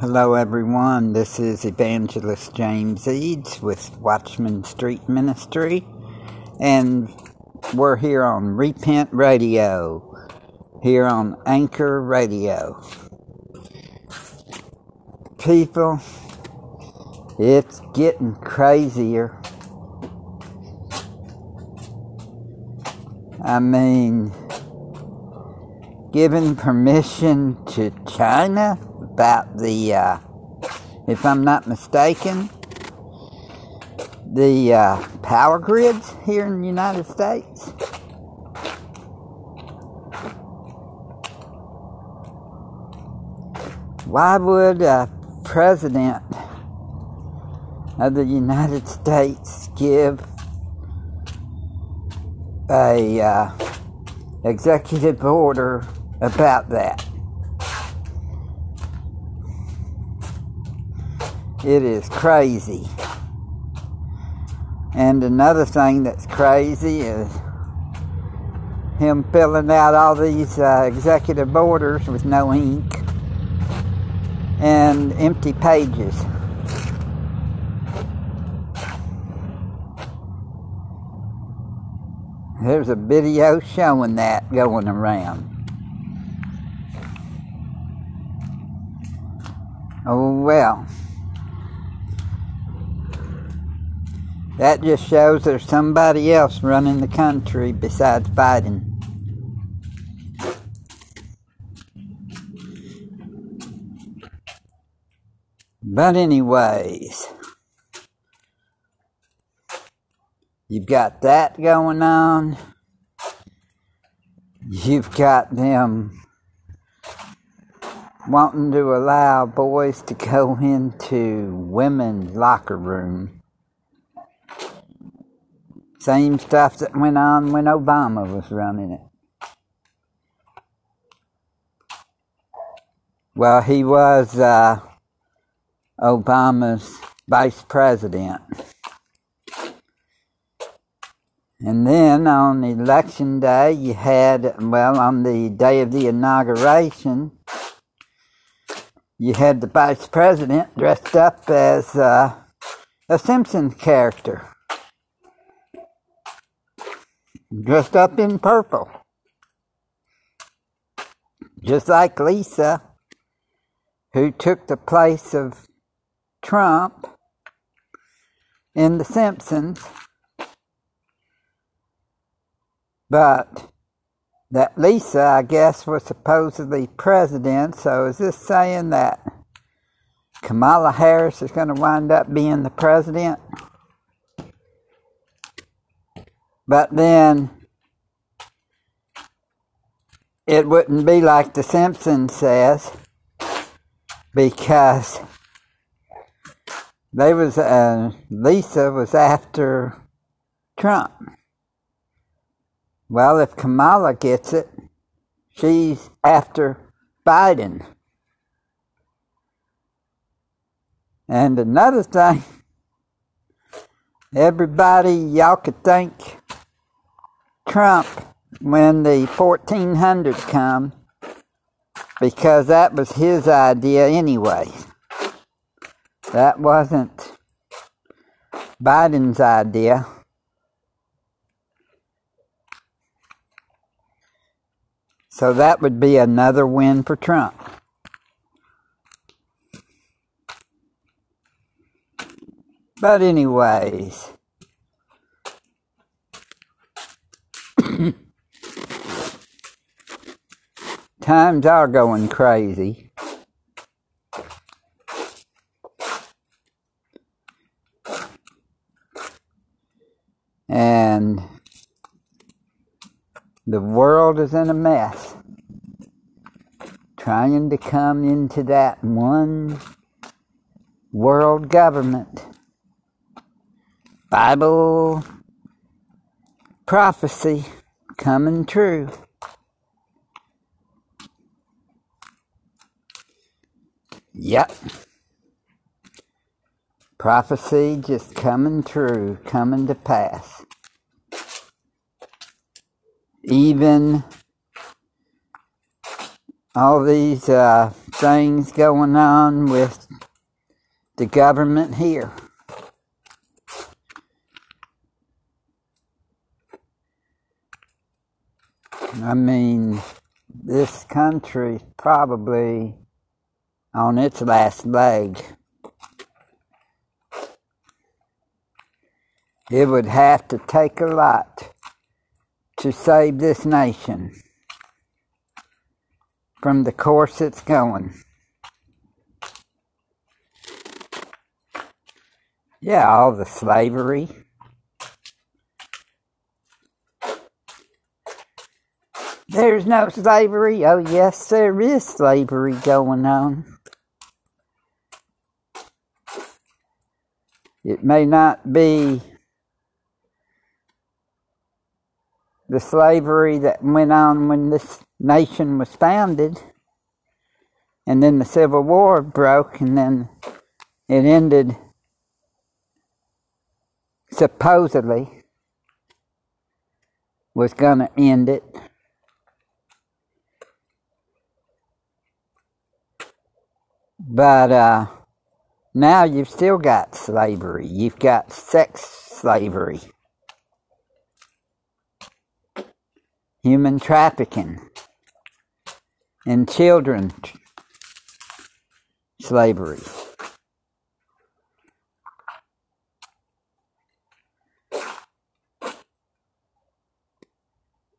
Hello, everyone. This is Evangelist James Eads with Watchman Street Ministry, and we're here on Repent Radio, here on Anchor Radio. People, it's getting crazier. I mean, giving permission to China about the, uh, if I'm not mistaken, the uh, power grids here in the United States. Why would a president of the United States give a uh, executive order about that? It is crazy. And another thing that's crazy is him filling out all these uh, executive orders with no ink and empty pages. There's a video showing that going around. Oh well. That just shows there's somebody else running the country besides Biden. But, anyways, you've got that going on. You've got them wanting to allow boys to go into women's locker room same stuff that went on when Obama was running it. Well, he was uh, Obama's vice president. And then on election day, you had, well, on the day of the inauguration, you had the vice president dressed up as uh, a Simpsons character dressed up in purple. Just like Lisa, who took the place of Trump in The Simpsons. But that Lisa, I guess, was supposedly president, so is this saying that Kamala Harris is going to wind up being the president? But then it wouldn't be like The Simpsons says because they was uh, Lisa was after Trump. Well, if Kamala gets it, she's after Biden. And another thing, everybody, y'all could think Trump when the 1400 come because that was his idea anyway. That wasn't Biden's idea. So that would be another win for Trump. But, anyways, Times are going crazy. And the world is in a mess. Trying to come into that one world government. Bible prophecy coming true. Yep. Prophecy just coming true, coming to pass. Even all these uh, things going on with the government here. I mean, this country probably on its last leg. It would have to take a lot to save this nation from the course it's going. Yeah, all the slavery. There's no slavery. Oh, yes, there is slavery going on. It may not be the slavery that went on when this nation was founded, and then the Civil War broke, and then it ended supposedly was going to end it. But uh, now you've still got slavery. You've got sex slavery, human trafficking, and children slavery.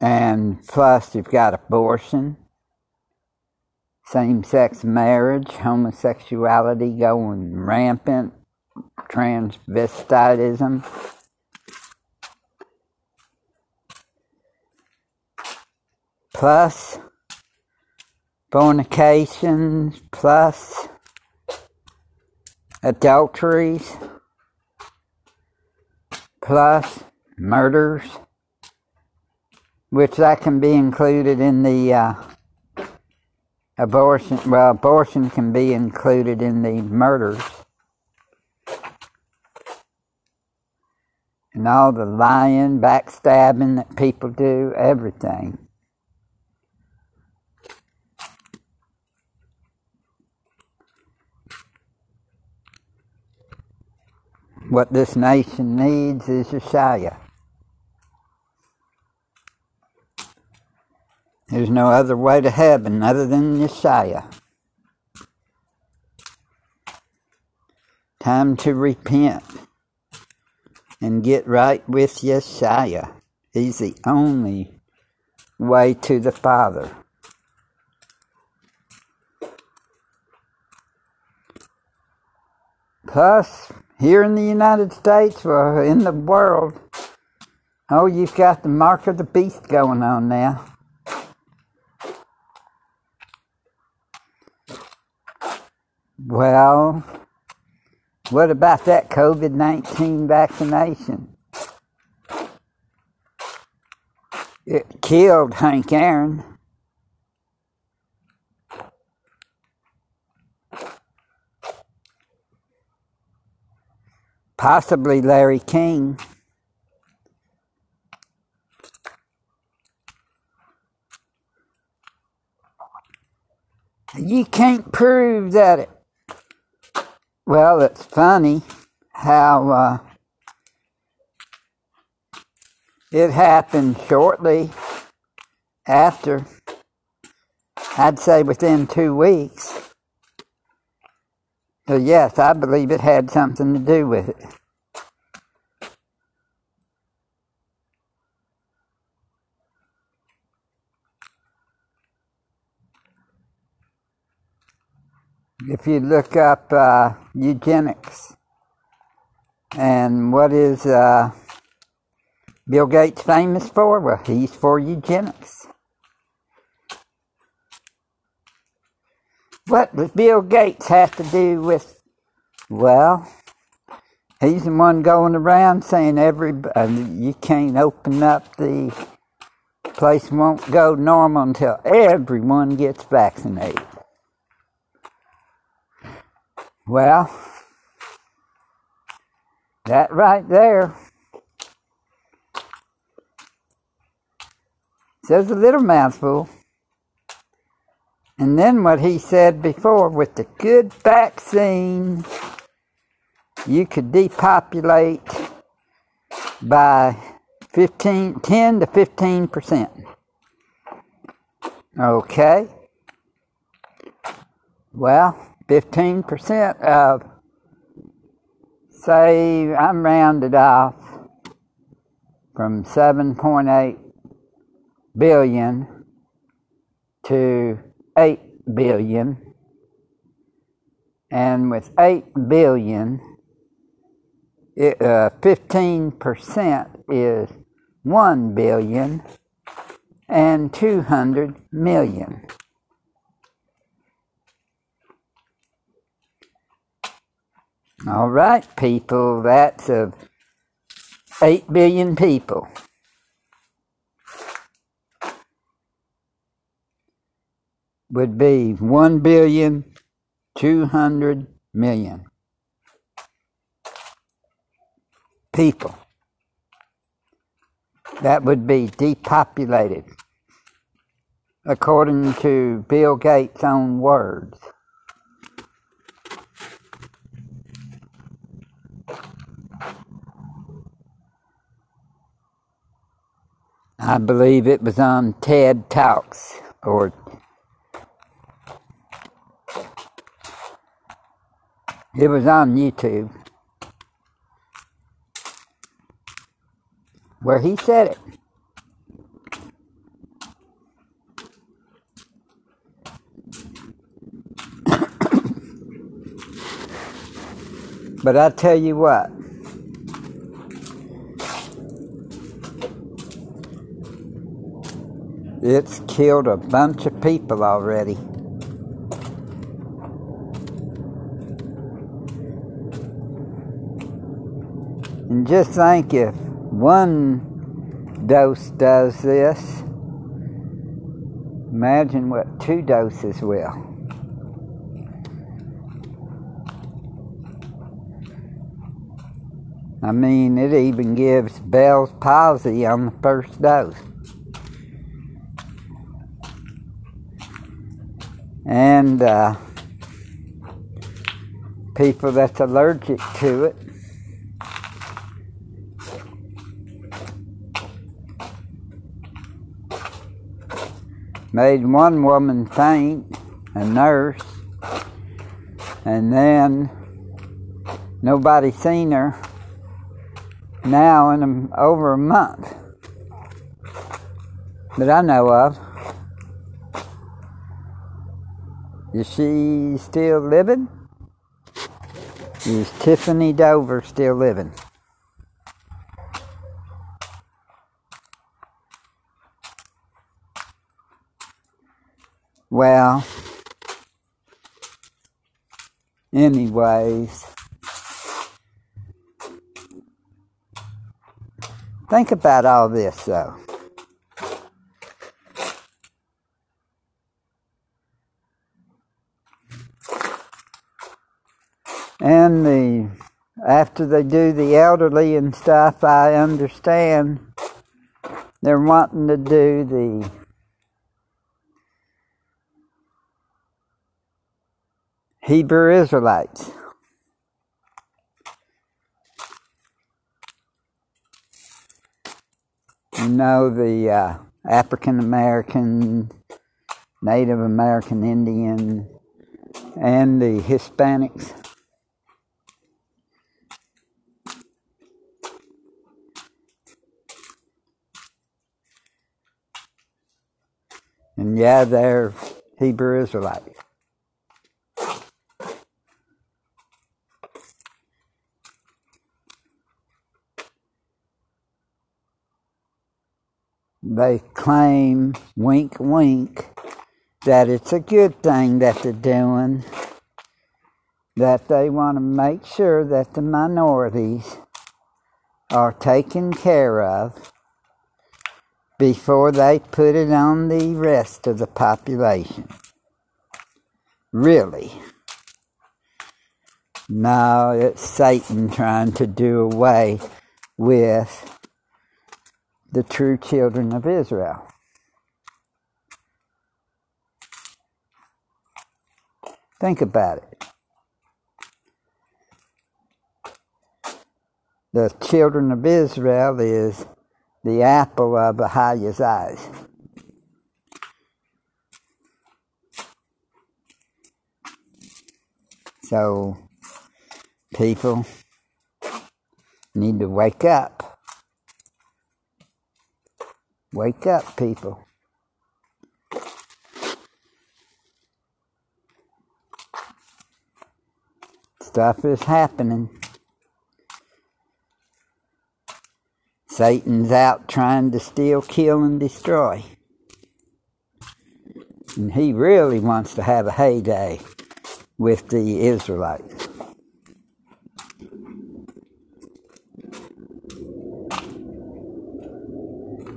And plus, you've got abortion same sex marriage, homosexuality going rampant, transvestitism. Plus fornications, plus adulteries, plus murders, which that can be included in the uh, abortion, well, abortion can be included in the murders. And all the lying, backstabbing that people do, everything. What this nation needs is Yeshua. There's no other way to heaven other than Messiah. Time to repent and get right with Yeshua. He's the only way to the Father. Plus, here in the United States or in the world, oh, you've got the mark of the beast going on now. Well, what about that COVID 19 vaccination? It killed Hank Aaron. Possibly Larry King. You can't prove that it well, it's funny how uh, it happened shortly after, I'd say within two weeks. So, yes, I believe it had something to do with it. If you look up uh, eugenics and what is uh, Bill Gates famous for? Well, he's for eugenics. What does Bill Gates have to do with? Well, he's the one going around saying every uh, you can't open up the place won't go normal until everyone gets vaccinated. Well, that right there says a little mouthful. And then what he said before with the good vaccine, you could depopulate by 15, 10 to 15 percent. Okay. Well, 15 percent of, say, I'm rounded off from 7.8 billion to 8 billion. And with 8 billion, it, uh, 15% is 1 billion and 200 million. All right, people, that's of 8 billion people. Would be 1 billion 200 million people. That would be depopulated, according to Bill Gates' own words. I believe it was on TED Talks or it was on YouTube where he said it. but I tell you what, it's killed a bunch of people already. And just think if one dose does this, imagine what two doses will. I mean, it even gives Bell's palsy on the first dose. And uh, people that's allergic to it made one woman faint, a nurse, and then nobody seen her now in over a month that I know of. Is she still living? Is Tiffany Dover still living? Well, anyways, think about all this though. And the after they do the elderly and stuff, I understand they're wanting to do the Hebrew Israelites. You know, the uh, African American, Native American Indian, and the Hispanics. Yeah, they're Hebrew Israelites. they claim, wink, wink, that it's a good thing that they're doing, that they want to make sure that the minorities are taken care of before they put it on the rest of the population. Really. No, it's Satan trying to do away with the true children of Israel. Think about it. The children of Israel is the apple of Ahaya's eyes. So, people need to wake up. Wake up, people. Stuff is happening. Satan's out trying to steal, kill, and destroy. And he really wants to have a heyday with the Israelites.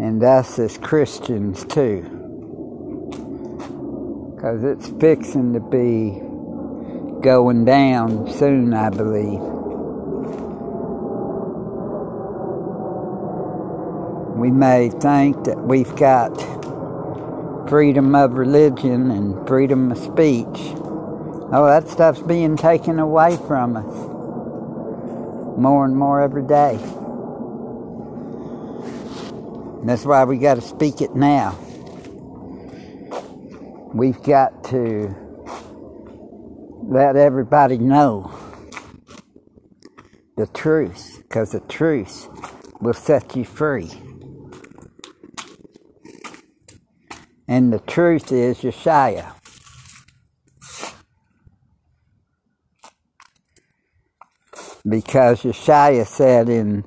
And us as Christians too. Because it's fixing to be going down soon, I believe. We may think that we've got freedom of religion and freedom of speech. Oh, that stuff's being taken away from us more and more every day. that's why we got to speak it now. We've got to let everybody know the truth, because the truth will set you free. And the truth is Yeshua. Because Yeshua said in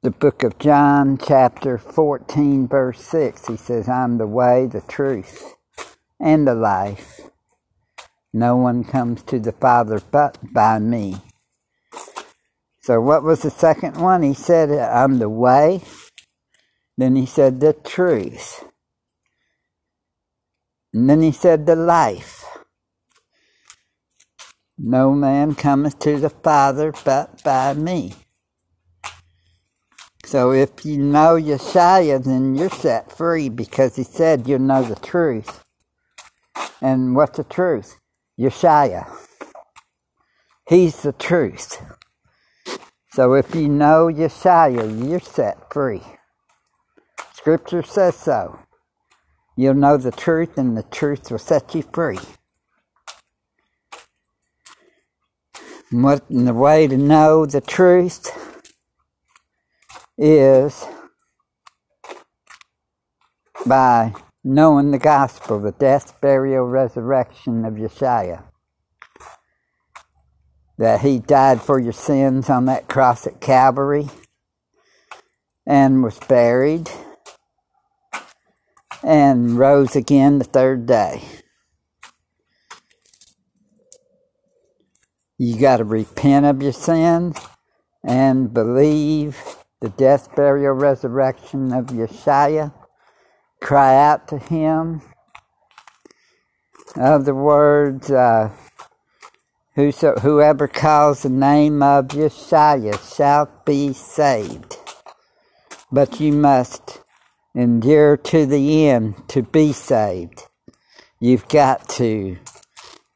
the book of John, chapter 14, verse 6, he says, I'm the way, the truth, and the life. No one comes to the Father but by me. So, what was the second one? He said, I'm the way. Then he said, the truth. And then he said, The life. No man cometh to the Father but by me. So if you know Yeshua, then you're set free because he said you know the truth. And what's the truth? Yeshua. He's the truth. So if you know Yeshua, you're set free. Scripture says so. You'll know the truth, and the truth will set you free. what and the way to know the truth is by knowing the gospel, the death, burial, resurrection of Yeshua. That he died for your sins on that cross at Calvary and was buried and rose again the third day. You got to repent of your sins and believe the death, burial, resurrection of Yeshua. Cry out to Him. In Other words, uh, whoso, whoever calls the name of Yeshua shall be saved. But you must endure to the end to be saved. You've got to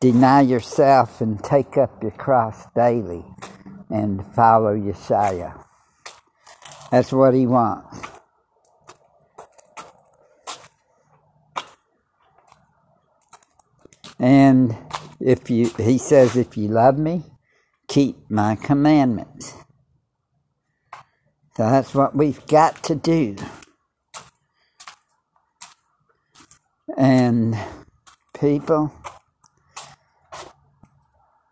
deny yourself and take up your cross daily and follow Yeshua. That's what he wants. And if you he says if you love me, keep my commandments. So that's what we've got to do. And people,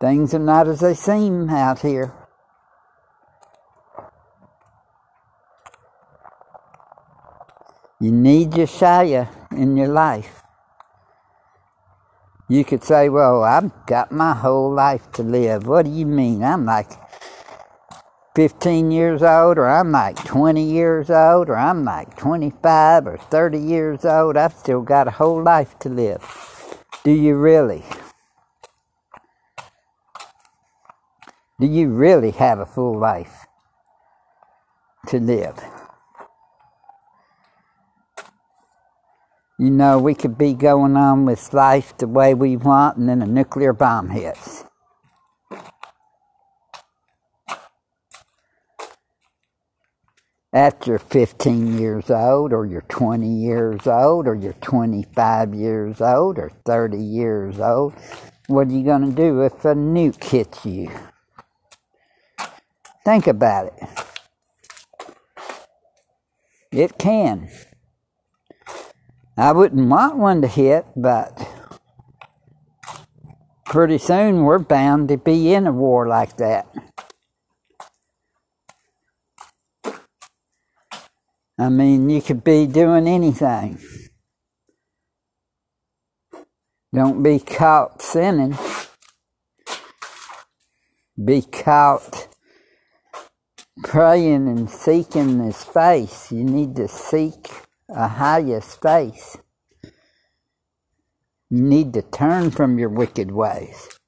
things are not as they seem out here. You need Yeshua in your life. You could say, Well, I've got my whole life to live. What do you mean? I'm like 15 years old, or I'm like 20 years old, or I'm like 25 or 30 years old. I've still got a whole life to live. Do you really? Do you really have a full life to live? You know, we could be going on with life the way we want, and then a nuclear bomb hits. After 15 years old, or you're 20 years old, or you're 25 years old, or 30 years old, what are you going to do if a nuke hits you? Think about it. It can. I wouldn't want one to hit, but pretty soon we're bound to be in a war like that. I mean, you could be doing anything. Don't be caught sinning. Be caught praying and seeking His face. You need to seek Ahaya's face. You need to turn from your wicked ways.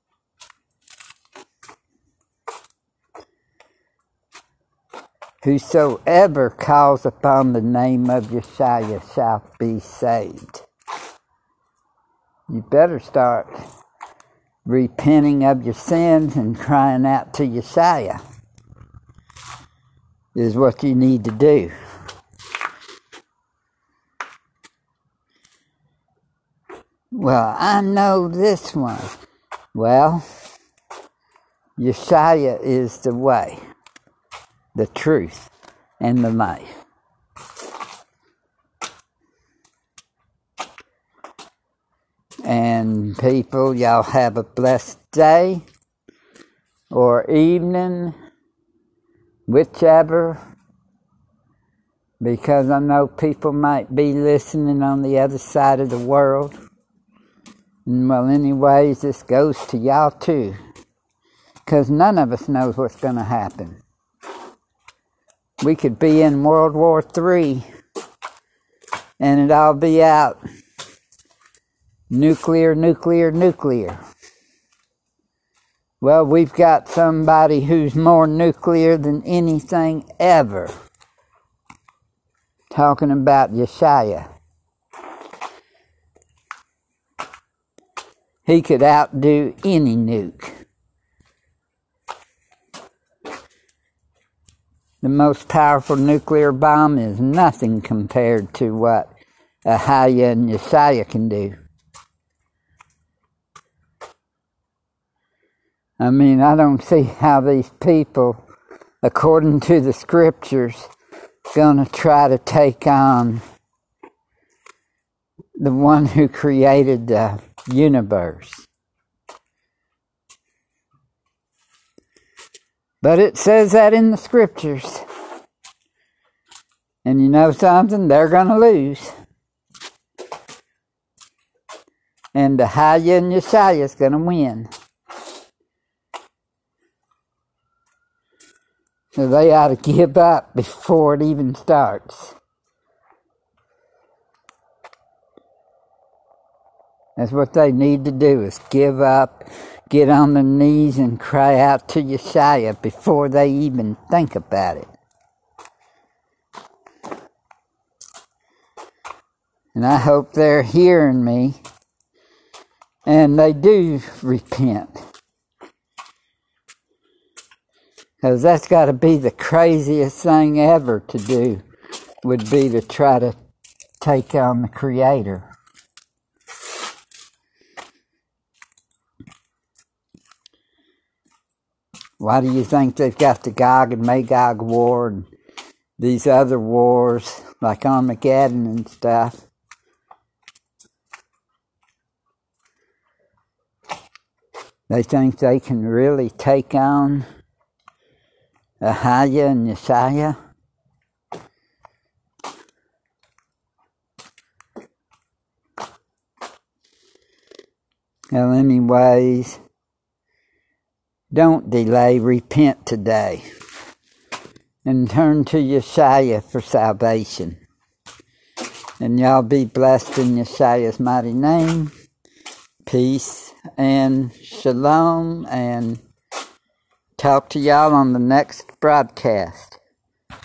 Whosoever calls upon the name of Yeshua shall be saved. You better start repenting of your sins and crying out to Yeshua, is what you need to do. Well, I know this one. Well, Yeshua is the way, the truth, and the life. And people, y'all have a blessed day or evening, whichever, because I know people might be listening on the other side of the world. And well, anyways, this goes to y'all too. Because none of us knows what's going to happen. We could be in World War III and it all be out. Nuclear, nuclear, nuclear. Well, we've got somebody who's more nuclear than anything ever. Talking about Yeshua. He could outdo any nuke. The most powerful nuclear bomb is nothing compared to what Ahaya and Yeshaya can do. I mean, I don't see how these people, according to the scriptures, going to try to take on the one who created the universe. But it says that in the scriptures. And you know something? They're going to lose. And Ahaya and Yeshaya is going to win. So they ought to give up before it even starts. That's what they need to do is give up, get on their knees and cry out to Yeshua before they even think about it. And I hope they're hearing me and they do repent. Because that's got to be the craziest thing ever to do, would be to try to take on the Creator. Why do you think they've got the Gog and Magog war and these other wars like Armageddon and stuff? They think they can really take on Ahaya and Yeshaya? Well, anyways, don't delay, repent today and turn to Yeshua for salvation. And y'all be blessed in Yeshua's mighty name. Peace and shalom and talk to y'all on the next broadcast.